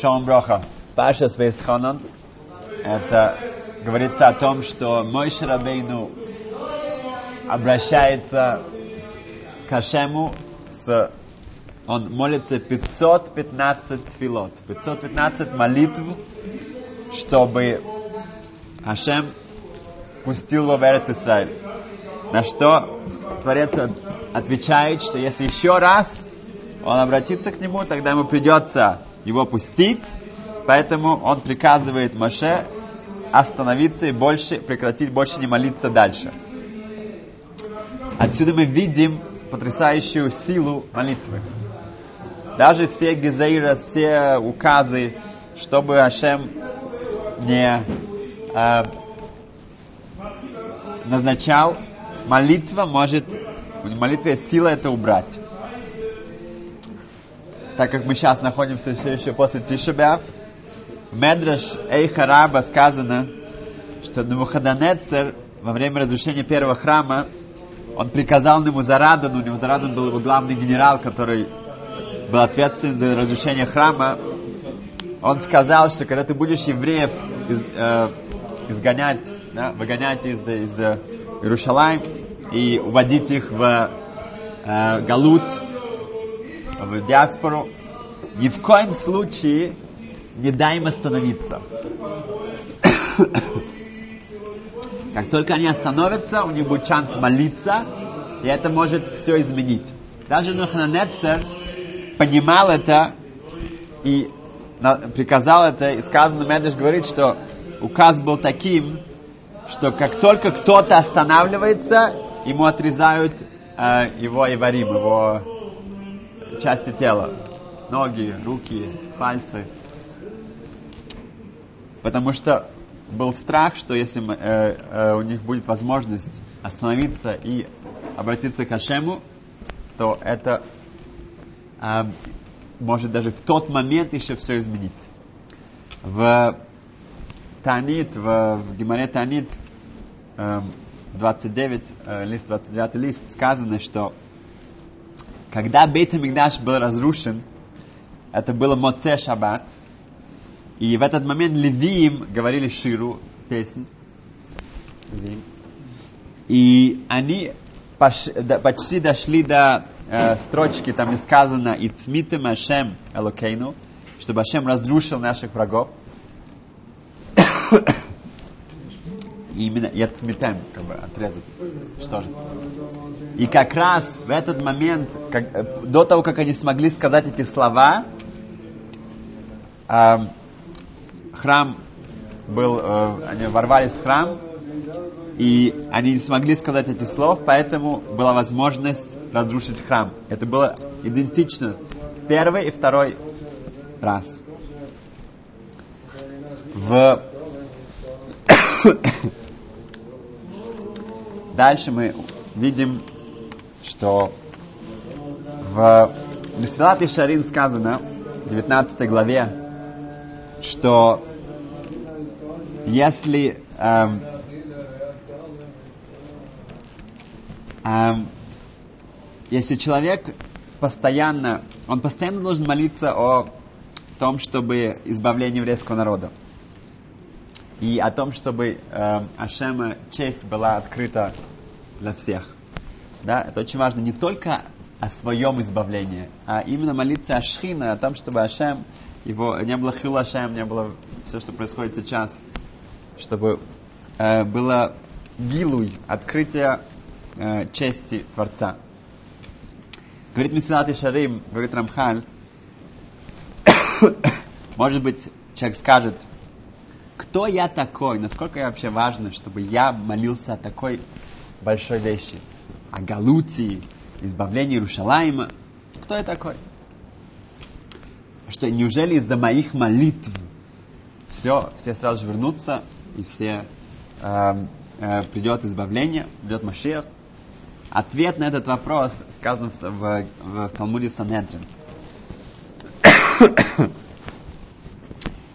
Шалом Броха. Паша Свейсханан. Это говорится о том, что мой Шарабейну обращается к Ашему с... Он молится 515 тфилот, 515 молитв, чтобы Ашем пустил его в Эрец Исраиль. На что Творец отвечает, что если еще раз он обратится к нему, тогда ему придется его пустить, поэтому он приказывает Моше остановиться и больше, прекратить больше не молиться дальше. Отсюда мы видим потрясающую силу молитвы. Даже все гезейра, все указы, чтобы Ашем не э, назначал, молитва может, в молитве сила это убрать так как мы сейчас находимся все еще после Тишебяв, в Медраш Эйхараба сказано, что Навуходонецер во время разрушения первого храма, он приказал ему Зарадану, у него Зарадан был его главный генерал, который был ответственен за разрушение храма, он сказал, что когда ты будешь евреев из, э, изгонять, да, выгонять из, из Иерушалайм и уводить их в э, Галут, в диаспору, ни в коем случае не дай им остановиться. Как только они остановятся, у них будет шанс молиться, и это может все изменить. Даже Нухананецер понимал это и приказал это, и сказано, Медеш говорит, что указ был таким, что как только кто-то останавливается, ему отрезают э, его иварим, его части тела. Ноги, руки, пальцы. Потому что был страх, что если мы, э, э, у них будет возможность остановиться и обратиться к Ашему, то это э, может даже в тот момент еще все изменить. В Танит, в, в Гимаре Танит, э, 29, э, лист 29 лист, сказано, что когда Бейт Мигдаш был разрушен, это было Моце Шаббат, и в этот момент Левиим говорили Ширу, песнь. И они почти дошли до э, строчки, там и сказано «И цмитым Ашем Элокейну», чтобы Ашем разрушил наших врагов. И именно Яцмитем, как бы отрезать. Что же? И как раз в этот момент, как, э, до того, как они смогли сказать эти слова, храм был, э, они ворвались в храм, и они не смогли сказать эти слов, поэтому была возможность разрушить храм. Это было идентично первый и второй раз. В Дальше мы видим, что в Месилат Шарим сказано, в 19 главе, что если эм, эм, если человек постоянно, он постоянно должен молиться о том, чтобы избавление еврейского народа и о том, чтобы э, Ашема честь была открыта для всех. Да, это очень важно не только о своем избавлении, а именно молиться о Шхина, о том, чтобы Ашем, его не было Хил Ашем, не было все, что происходит сейчас, чтобы э, было гилуй, открытие э, чести Творца. Говорит Месилат и Шарим, говорит Рамхаль, может быть, человек скажет, кто я такой, насколько я вообще важно, чтобы я молился о такой большой вещи, о Галутии, избавлении Иерушалайма. Кто я такой? Что неужели из-за моих молитв все, все сразу же вернутся, и все э, э, придет избавление, придет Машех? Ответ на этот вопрос сказан в, в, в Талмуде Санедрин.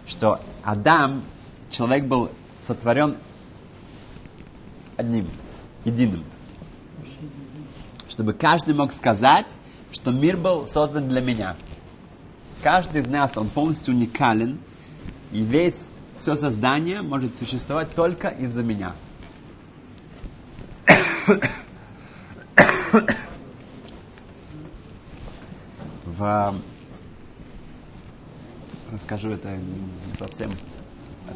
что Адам человек был сотворен одним, единым. Чтобы каждый мог сказать, что мир был создан для меня. Каждый из нас, он полностью уникален, и весь, все создание может существовать только из-за меня. В... Расскажу это совсем,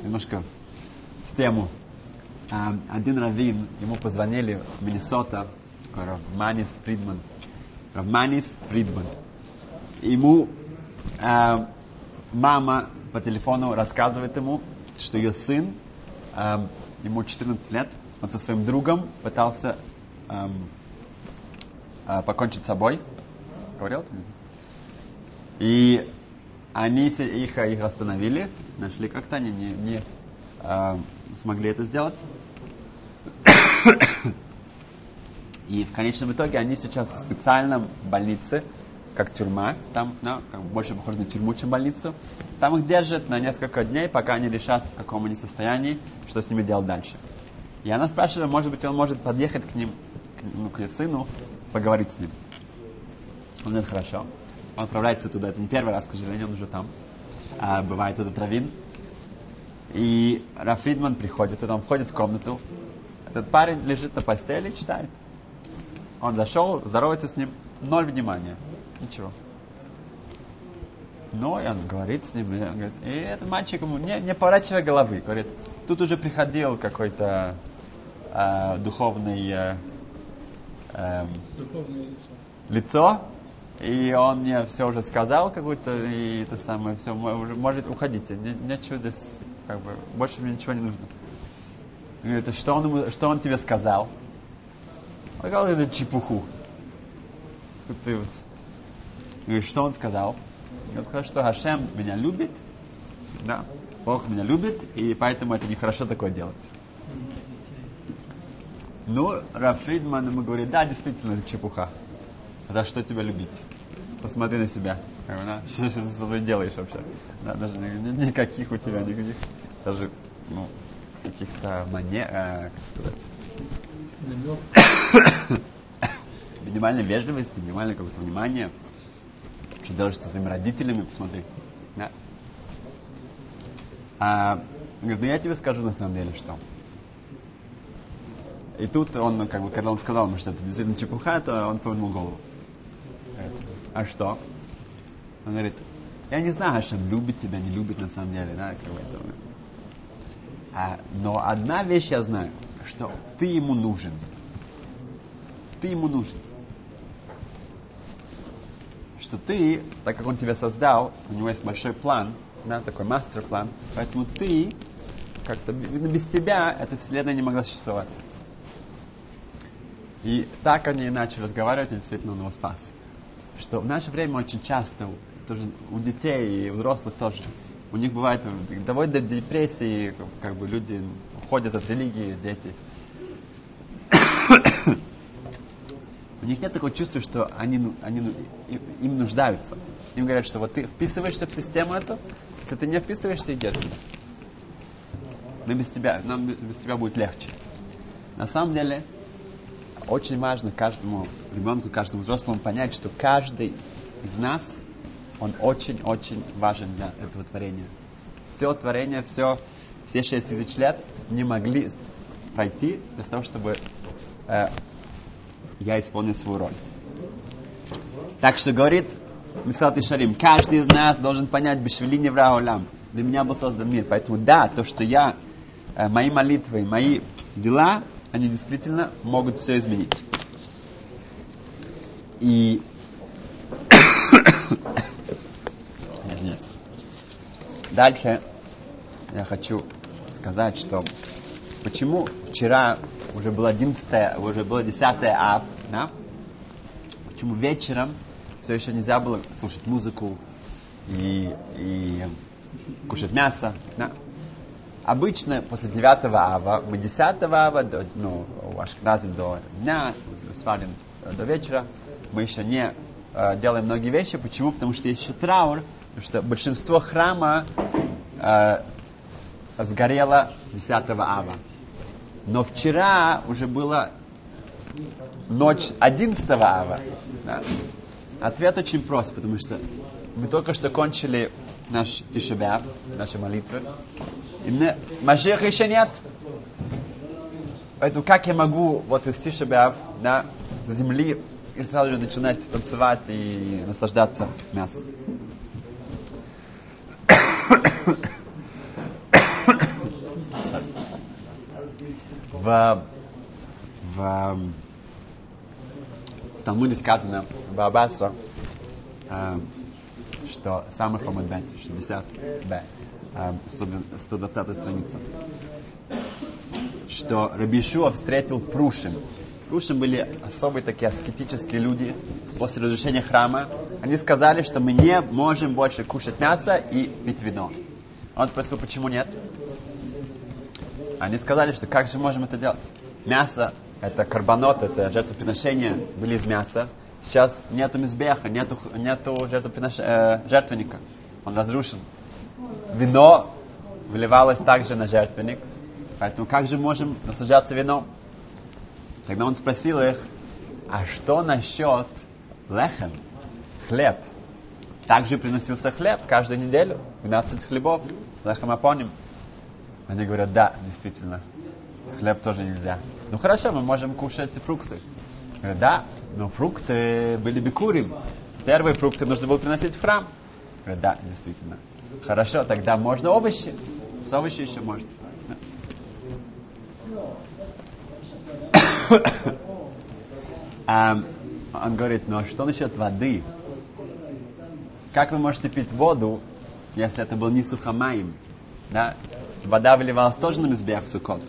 немножко в тему. А, один раввин, ему позвонили в Миннесота, такой Равманис Фридман. Равманис Фридман. Ему а, мама по телефону рассказывает ему, что ее сын, а, ему 14 лет, он со своим другом пытался а, покончить с собой. Говорил? И они их, их остановили, нашли как-то, они не, не э, смогли это сделать. И в конечном итоге они сейчас в специальном больнице, как тюрьма, там, ну, как больше похоже на тюрьму, чем больницу. Там их держат на несколько дней, пока они решат, в каком они состоянии, что с ними делать дальше. И она спрашивает, может быть, он может подъехать к ним, к, ну, к ее сыну, поговорить с ним. Он говорит, хорошо. Он отправляется туда. Это не первый раз, к сожалению, он уже там. А, бывает этот раввин. И Рафридман приходит, и он входит в комнату. Этот парень лежит на постели читает. Он зашел, здоровается с ним, ноль внимания. Ничего. Но и он говорит с ним, и, он говорит, и этот мальчик ему не, не поворачивая головы, говорит, тут уже приходил какой-то э, духовный, э, э, лицо, и он мне все уже сказал, какую-то, и это самое, все, уже может уходите, не, нечего здесь, как бы, больше мне ничего не нужно. И говорит, что он, что он тебе сказал? Он сказал, это чепуху. Ты, говорит, что он сказал? Он сказал, что Хашем меня любит, да, Бог меня любит, и поэтому это нехорошо такое делать. Ну, Раф Фридман ему говорит, да, действительно, это чепуха. За что тебя любить? Посмотри на себя. Что, что ты с собой делаешь вообще? Да, даже никаких у тебя, никаких, даже, ну, каких-то манер, э, как сказать, минимальной вежливости, минимальное какое-то внимание. Что делаешь со своими родителями, посмотри. Да? А, говорит, ну я тебе скажу на самом деле, что. И тут он, как бы, когда он сказал ему, что это действительно чепуха, то он повернул голову. А что? Он говорит, я не знаю, Хашем любит тебя, не любит на самом деле, да, как бы это. А, но одна вещь я знаю, что ты ему нужен. Ты ему нужен. Что ты, так как он тебя создал, у него есть большой план, да, такой мастер-план, поэтому ты, как-то без тебя эта вселенная не могла существовать. И так они начали разговаривать, и действительно он его спас что в наше время очень часто, тоже у детей и у взрослых тоже, у них бывает, доводит до депрессии, как бы люди уходят от религии, дети. Них нет такого чувства, что они, они, им нуждаются. Им говорят, что вот ты вписываешься в систему эту, если ты не вписываешься, иди отсюда. Но без тебя, нам без тебя будет легче. На самом деле, очень важно каждому ребенку, каждому взрослому понять, что каждый из нас, он очень-очень важен для этого творения. Все творение, все, все шесть тысяч лет не могли пройти для того, чтобы э, я исполнил свою роль. Так что говорит Мисат и Шарим, каждый из нас должен понять, Бешвели Враулям, для меня был создан мир. Поэтому да, то, что я, э, мои молитвы, мои дела, они действительно могут все изменить. И Дальше я хочу сказать, что почему вчера уже было 11, уже было 10 ав, да? Почему вечером все еще нельзя было слушать музыку и, и кушать мясо, да? Обычно после 9 ава, мы 10 ава, до, ну, ашкназим до дня, свалим до вечера, мы еще не э, делаем многие вещи. Почему? Потому что есть еще траур, потому что большинство храма э, сгорело 10 ава. Но вчера уже была ночь 11 ава. Да? Ответ очень прост, потому что мы только что кончили наш Тишебя, наши молитвы. И мне Машеха еще нет. Поэтому как я могу вот из Тишебя, да, с земли и сразу же начинать танцевать и наслаждаться мясом? В, в, в Талмуде сказано в Абасра, э, что самый Хомадбет, 60 Б, э, 120 страница, что Рабишуа встретил Прушим. Прушим были особые такие аскетические люди после разрушения храма. Они сказали, что мы не можем больше кушать мясо и пить вино. Он спросил, почему нет? Они сказали, что как же можем это делать? Мясо, это карбонот, это жертвоприношение были из мяса. Сейчас нету мизбеха, нету, нету жертвопринош... э, жертвенника. Он разрушен. Вино выливалось также на жертвенник. Поэтому как же можем наслаждаться вином? Тогда он спросил их, а что насчет лехем, хлеб? Также приносился хлеб каждую неделю, 12 хлебов, лехем апоним. Они говорят, да, действительно, хлеб тоже нельзя. Ну хорошо, мы можем кушать фрукты. Говорят, да, но фрукты были бикурим. Первые фрукты нужно было приносить в храм. Говорят, да, действительно. Хорошо, тогда можно овощи. С овощи еще можно. а, он говорит, ну а что насчет воды? Как вы можете пить воду, если это был не сухомаем? Да? Вода выливалась тоже на мизбех Сукот.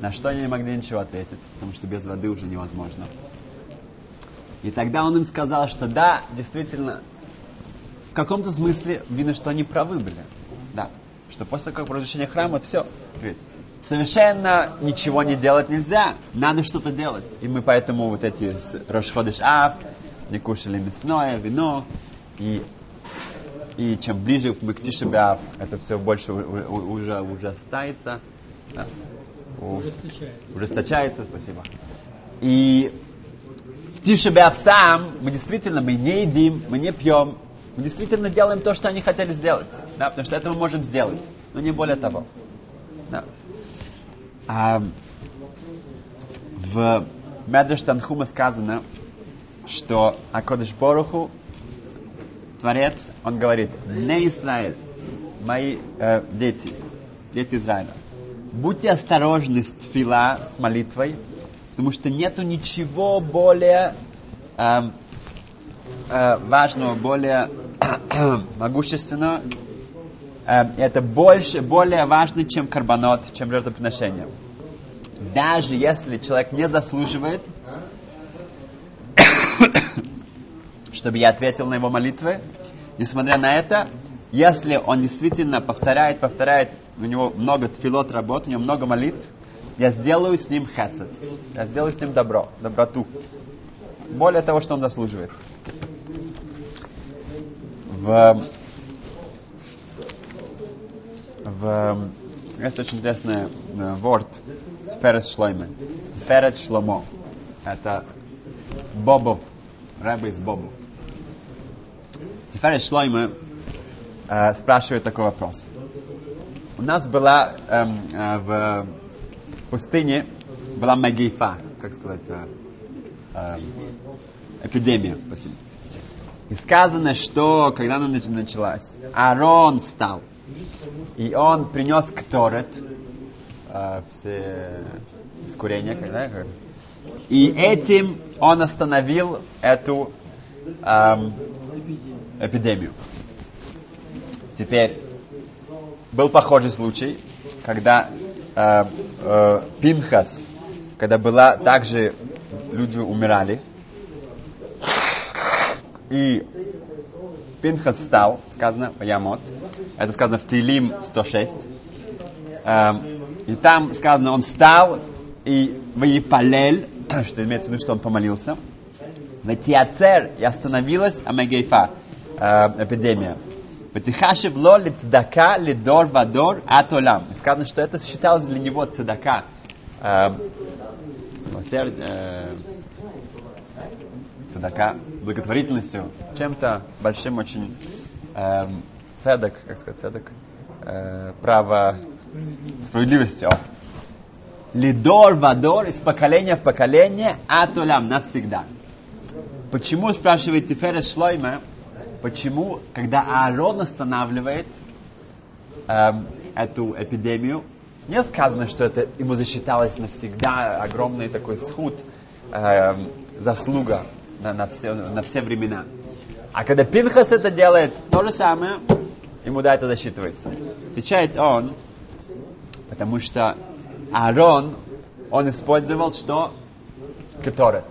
На что они не могли ничего ответить, потому что без воды уже невозможно. И тогда он им сказал, что да, действительно, в каком-то смысле видно, что они правы были. Да. Что после такого разрушения храма все. Совершенно ничего не делать нельзя. Надо что-то делать. И мы поэтому вот эти Рошходыш Ав, не кушали мясное, вино. И и чем ближе мы к Тишебиав, это все больше уже ужастается. Да? Ужесточается. Ужесточается, спасибо. И в Тишебиав сам мы действительно мы не едим, мы не пьем, мы действительно делаем то, что они хотели сделать. Да? Потому что это мы можем сделать, но не более того. Да. А, в Медреш Танхума сказано, что Акодыш Боруху Творец, он говорит, не Израиль, мои э, дети, дети Израиля, будьте осторожны с тфила, с молитвой, потому что нету ничего более э, э, важного, более могущественного. Э, это больше, более важно, чем карбонот, чем жертвоприношение. Даже если человек не заслуживает, чтобы я ответил на его молитвы. Несмотря на это, если он действительно повторяет, повторяет, у него много тфилот работ, у него много молитв, я сделаю с ним хесед. Я сделаю с ним добро, доброту. Более того, что он заслуживает. В, в, есть очень интересный э, ворд Тферес Шлойме. Тферет Шломо. Это Бобов, Рэбе из Бобов. Теперь Шлойма э, спрашивает такой вопрос. У нас была э, в пустыне была Мегейфа, как сказать, э, эпидемия, спасибо. И сказано, что когда она началась, Аарон встал, и он принес кторет, э, все искурения, когда, и этим он остановил эту эм, эпидемию. Теперь был похожий случай, когда э, э, Пинхас, когда была также люди умирали, и Пинхас встал, сказано Ямот, это сказано в Тилим 106, э, и там сказано, он встал и в Епалель, что имеется в виду, что он помолился, в Тиацер и остановилась Амегейфа, э, эпидемия. Ватихашев ло лицдака лидор вадор атолам. Сказано, что это считалось для него цедака. Э, э, цедака, благотворительностью, чем-то большим очень эм, цедок, как сказать, цедок, э, право справедливостью. Лидор вадор из поколения в поколение, а тулям навсегда. Почему, спрашивает Тиферес Шлойме, почему, когда Аарон останавливает эм, эту эпидемию, не сказано, что это ему засчиталось навсегда огромный такой схуд, эм, заслуга на, на, все, на все времена. А когда Пинхас это делает, то же самое, ему да, это засчитывается. Отвечает он, потому что Аарон, он использовал что? Кеторет.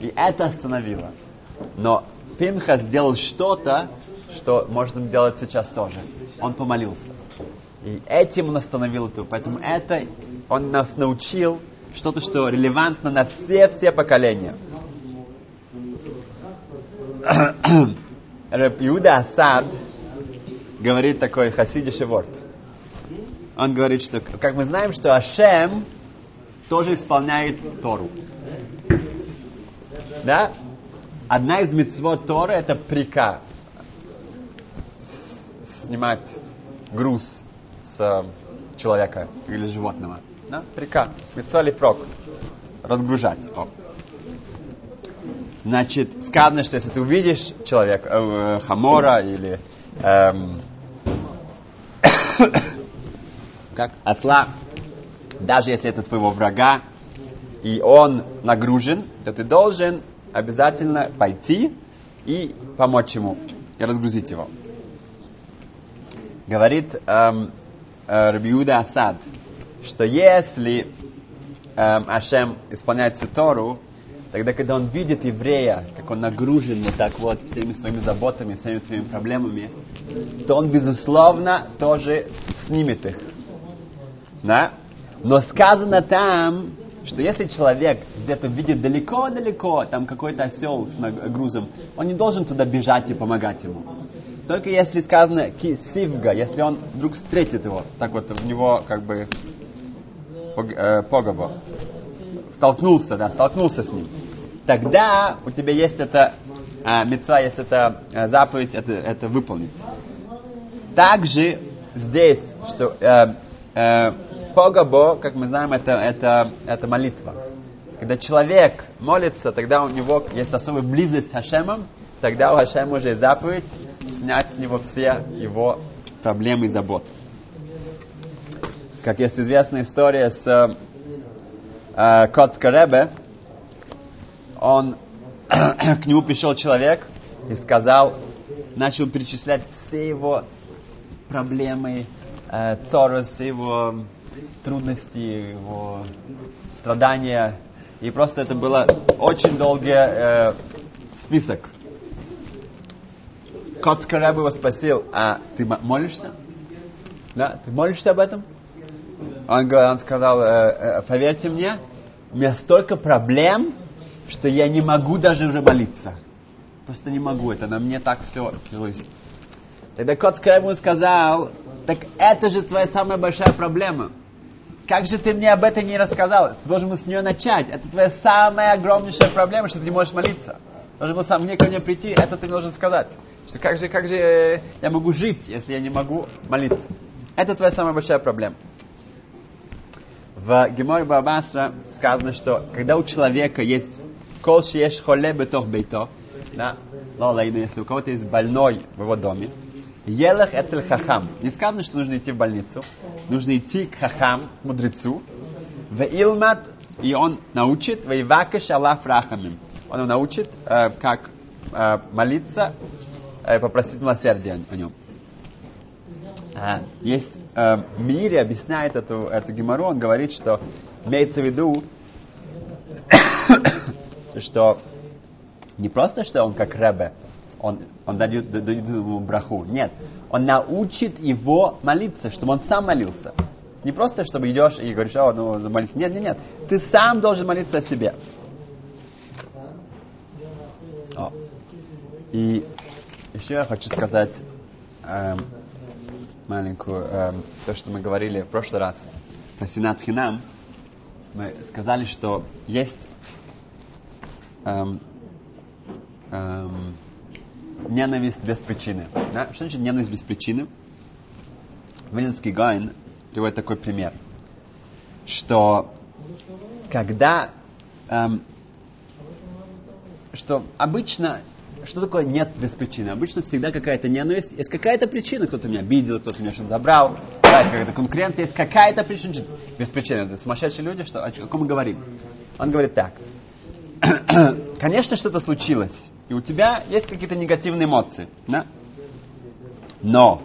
И это остановило. Но Пинхас сделал что-то, что можно делать сейчас тоже. Он помолился. И этим он остановил это. Поэтому это он нас научил что-то, что релевантно на все-все поколения. Иуда Асад говорит такой хасидиший ворд. Он говорит, что, как мы знаем, что Ашем тоже исполняет Тору. Да? Одна из мецвод Торы это прика. Снимать груз с человека или животного. Да? Прика. Мецоли прок. Разгружать. О. Значит, сказано, что если ты увидишь человека, э, хамора или эм, как осла, даже если это твоего врага, и он нагружен, то ты должен обязательно пойти и помочь ему, и разгрузить его. Говорит эм, э, Рабиуда Асад, что если эм, Ашем исполняет всю Тору, тогда, когда он видит еврея, как он нагружен вот так вот всеми своими заботами, всеми своими проблемами, то он, безусловно, тоже снимет их. Да? Но сказано там, что если человек где-то видит далеко-далеко, там какой-то осел с грузом, он не должен туда бежать и помогать ему. Только если сказано кисивга, если он вдруг встретит его, так вот в него как бы э, погоба, втолкнулся, да, столкнулся с ним, тогда у тебя есть это э, мецва, есть это э, заповедь, это, это выполнить. Также здесь, что э, э, погобо, как мы знаем, это, это, это молитва. Когда человек молится, тогда у него есть особая близость с Хашемом, тогда у Хашема уже заповедь снять с него все его проблемы и заботы. Как есть известная история с э, Коцкаребе, он к нему пришел человек и сказал, начал перечислять все его проблемы, э, цорос, его трудности, его страдания. И просто это было очень долгий э, список. Коцка Рэб его спросил, а ты молишься? Да, ты молишься об этом? Он, он сказал, э, э, поверьте мне, у меня столько проблем, что я не могу даже уже молиться. Просто не могу, это на мне так все висит. Тогда Коцка ему сказал, так это же твоя самая большая проблема. Как же ты мне об этом не рассказал? Ты должен был с нее начать. Это твоя самая огромнейшая проблема, что ты не можешь молиться. Должен был сам мне ко мне прийти, это ты должен сказать. Что как же, как же я могу жить, если я не могу молиться? Это твоя самая большая проблема. В Геморе Бабасра сказано, что когда у человека есть кол шиеш холе бетох бейто, да, лолейну, если у кого-то есть больной в его доме, Елах эцель хахам. Не сказано, что нужно идти в больницу. Нужно идти к хахам, мудрецу. В илмат, и он научит, в ивакаш алаф рахамим. Он научит, э, как э, молиться, э, попросить милосердия о нем. А, есть Мири объясняет эту, эту гемору, он говорит, что имеется в виду, что не просто, что он как Ребе, он, он дает, дает ему браху. Нет, он научит его молиться, чтобы он сам молился. Не просто, чтобы идешь и говоришь, о, ну, молись. Нет, нет, нет. Ты сам должен молиться о себе. О. И еще я хочу сказать эм, маленькую, эм, то, что мы говорили в прошлый раз на Сенат Хинам. Мы сказали, что есть эм, эм, ненависть без причины. Да? Что значит ненависть без причины? Вилинский Гайн приводит такой пример, что когда эм, что обычно что такое нет без причины? Обычно всегда какая-то ненависть. Есть какая-то причина, кто-то меня обидел, кто-то меня что-то забрал, есть какая-то конкуренция, есть какая-то причина. Без причины. Это сумасшедшие люди, что, о ком мы говорим? Он говорит так. Конечно, что-то случилось, и у тебя есть какие-то негативные эмоции, да? Но,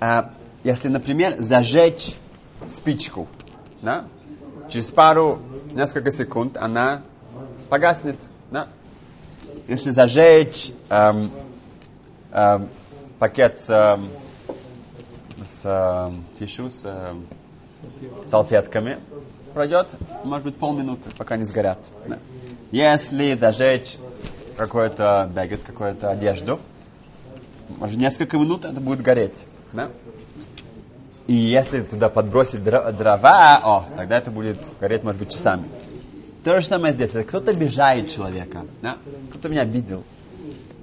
а, если, например, зажечь спичку, да? через пару, несколько секунд она погаснет, да? если зажечь эм, эм, пакет с, эм, с эм, тишу, с эм, салфетками, пройдет, может быть, полминуты, пока не сгорят. Да. Если зажечь какой-то бегет, какую-то одежду, может, несколько минут это будет гореть. Да? И если туда подбросить дрова, о, тогда это будет гореть, может быть, часами. То же самое здесь. Кто-то обижает человека, да? кто-то меня обидел,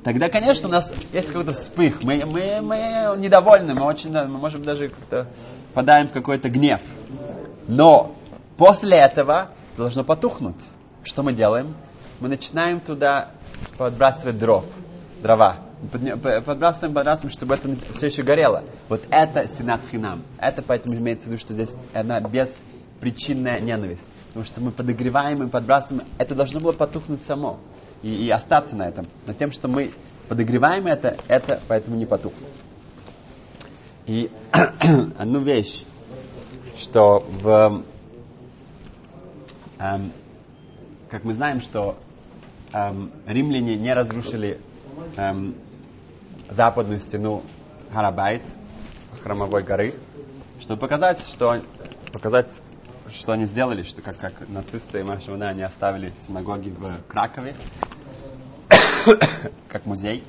тогда, конечно, у нас есть какой-то вспых. Мы, мы, мы недовольны, мы очень, мы можем даже как-то подаем в какой-то гнев. Но после этого должно потухнуть. Что мы делаем? Мы начинаем туда подбрасывать дров, дрова. Подбрасываем, подбрасываем, чтобы это все еще горело. Вот это синат хинам. Это поэтому имеется в виду, что здесь она беспричинная ненависть потому что мы подогреваем и подбрасываем, это должно было потухнуть само и, и остаться на этом. Но тем, что мы подогреваем это, это поэтому не потухло. И одну вещь, что в, эм, как мы знаем, что эм, римляне не разрушили эм, западную стену Харабайт, храмовой горы, чтобы показать, что показать что они сделали, что как, как нацисты и Машевана, они оставили синагоги в Кракове, как музей.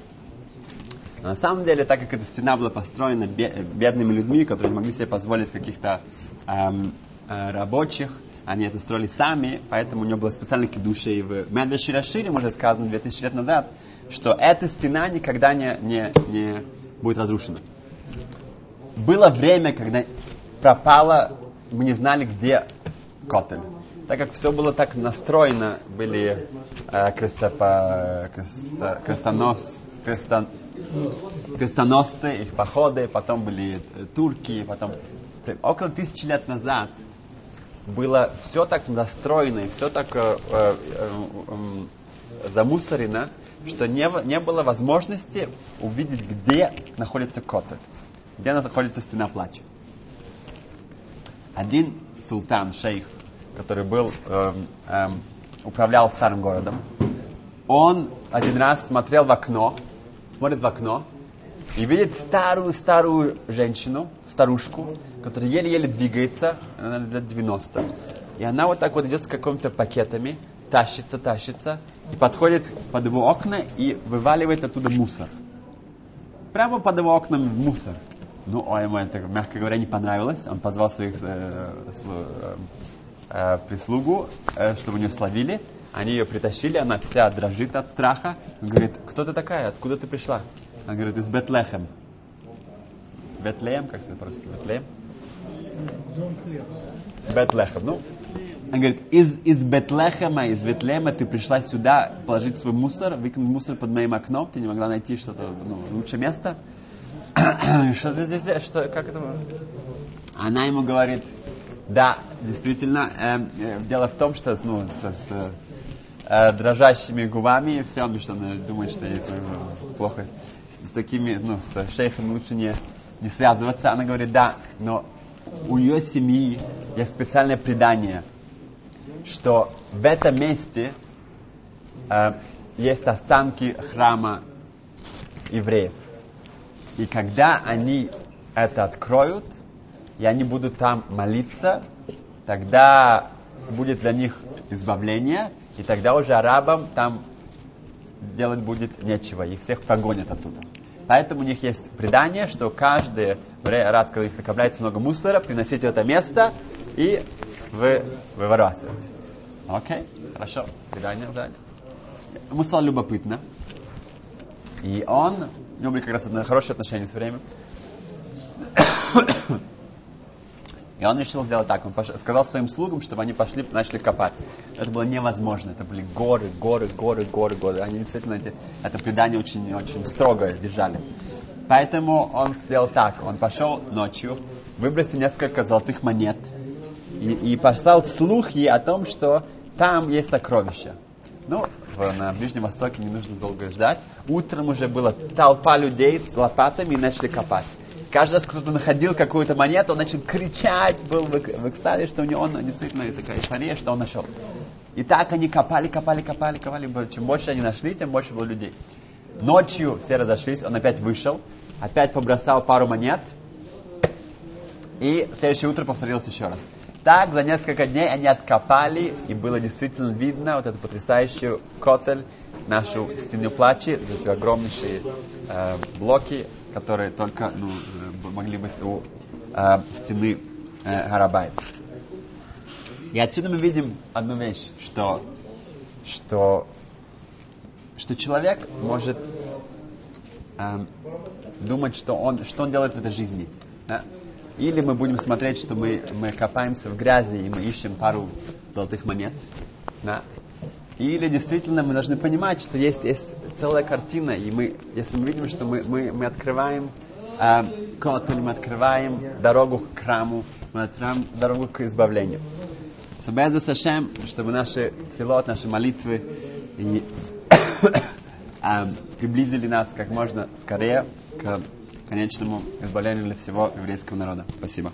Но на самом деле, так как эта стена была построена бедными людьми, которые не могли себе позволить каких-то эм, э, рабочих, они это строили сами, поэтому у него было специально кедуша. И в Медраши Рашире, уже сказано 2000 лет назад, что эта стена никогда не, не, не будет разрушена. Было время, когда пропала мы не знали, где Котель. Так как все было так настроено, были э, крестопо, кресто, крестонос, крестон, крестоносцы, их походы, потом были э, турки, потом около тысячи лет назад было все так настроено и все так э, э, э, замусорено, что не, не было возможности увидеть, где находится Котель, где находится стена плача один султан, шейх, который был, эм, эм, управлял старым городом, он один раз смотрел в окно, смотрит в окно и видит старую-старую женщину, старушку, которая еле-еле двигается, она лет 90. И она вот так вот идет с какими-то пакетами, тащится, тащится, и подходит под его окна и вываливает оттуда мусор. Прямо под его окнами мусор. Ну, а ему это, мягко говоря, не понравилось. Он позвал своих э, э, э, прислугу, э, чтобы ее словили. Они ее притащили, она вся дрожит от страха. Он говорит, кто ты такая, откуда ты пришла? Она говорит, из Бетлехем. Бетлеем, как сказать по-русски, Бетлеем? Бетлехем, ну. Он говорит, из, из Бетлехема, из Бетлема ты пришла сюда положить свой мусор, выкинуть мусор под моим окном, ты не могла найти что-то, ну, лучшее место. что ты здесь, что, как это? Она ему говорит, да, действительно, э, э, дело в том, что ну, с, с э, дрожащими губами и все, потому что она думает, что это плохо. С, с такими, ну, с шейхами лучше не, не связываться. Она говорит, да, но у ее семьи есть специальное предание, что в этом месте э, есть останки храма евреев. И когда они это откроют, и они будут там молиться, тогда будет для них избавление, и тогда уже арабам там делать будет нечего, их всех прогонят оттуда. Поэтому у них есть предание, что каждый раз, когда их накопляется много мусора, приносите это место и вы выбрасываете. Окей, хорошо. Предание, да. стало любопытно. И он, у него были как раз хорошие отношения с временем. И он решил сделать так. Он пош- сказал своим слугам, чтобы они пошли, начали копать. Это было невозможно. Это были горы, горы, горы, горы, горы. Они действительно эти, это предание очень, очень строго держали. Поэтому он сделал так. Он пошел ночью, выбросил несколько золотых монет и, и послал слухи о том, что там есть сокровища. Ну, в- на Ближнем Востоке не нужно долго ждать. Утром уже была толпа людей с лопатами и начали копать. Каждый раз кто-то находил какую-то монету, он начал кричать, был в, эк- в экстазе, что у него он, действительно такая эйфория, что он нашел. И так они копали, копали, копали, копали. Чем больше они нашли, тем больше было людей. Ночью все разошлись, он опять вышел, опять побросал пару монет, и следующее утро повторилось еще раз. Так, за несколько дней они откопали, и было действительно видно вот эту потрясающую котель, нашу стену плачи, эти огромнейшие э, блоки, которые только ну, э, могли быть у э, стены э, Гарабайт. И отсюда мы видим одну вещь, что, что, что человек может эм, думать, что он, что он делает в этой жизни. да. Или мы будем смотреть, что мы, мы копаемся в грязи и мы ищем пару золотых монет. да. Или действительно мы должны понимать, что есть, есть целая картина, и мы, если мы видим, что мы, мы, мы открываем э, котель, мы открываем дорогу к храму, мы открываем дорогу к избавлению. So, Беза Сашем, чтобы наши филот, наши молитвы и, эм, приблизили нас как можно скорее к конечному избавлению для всего еврейского народа. Спасибо.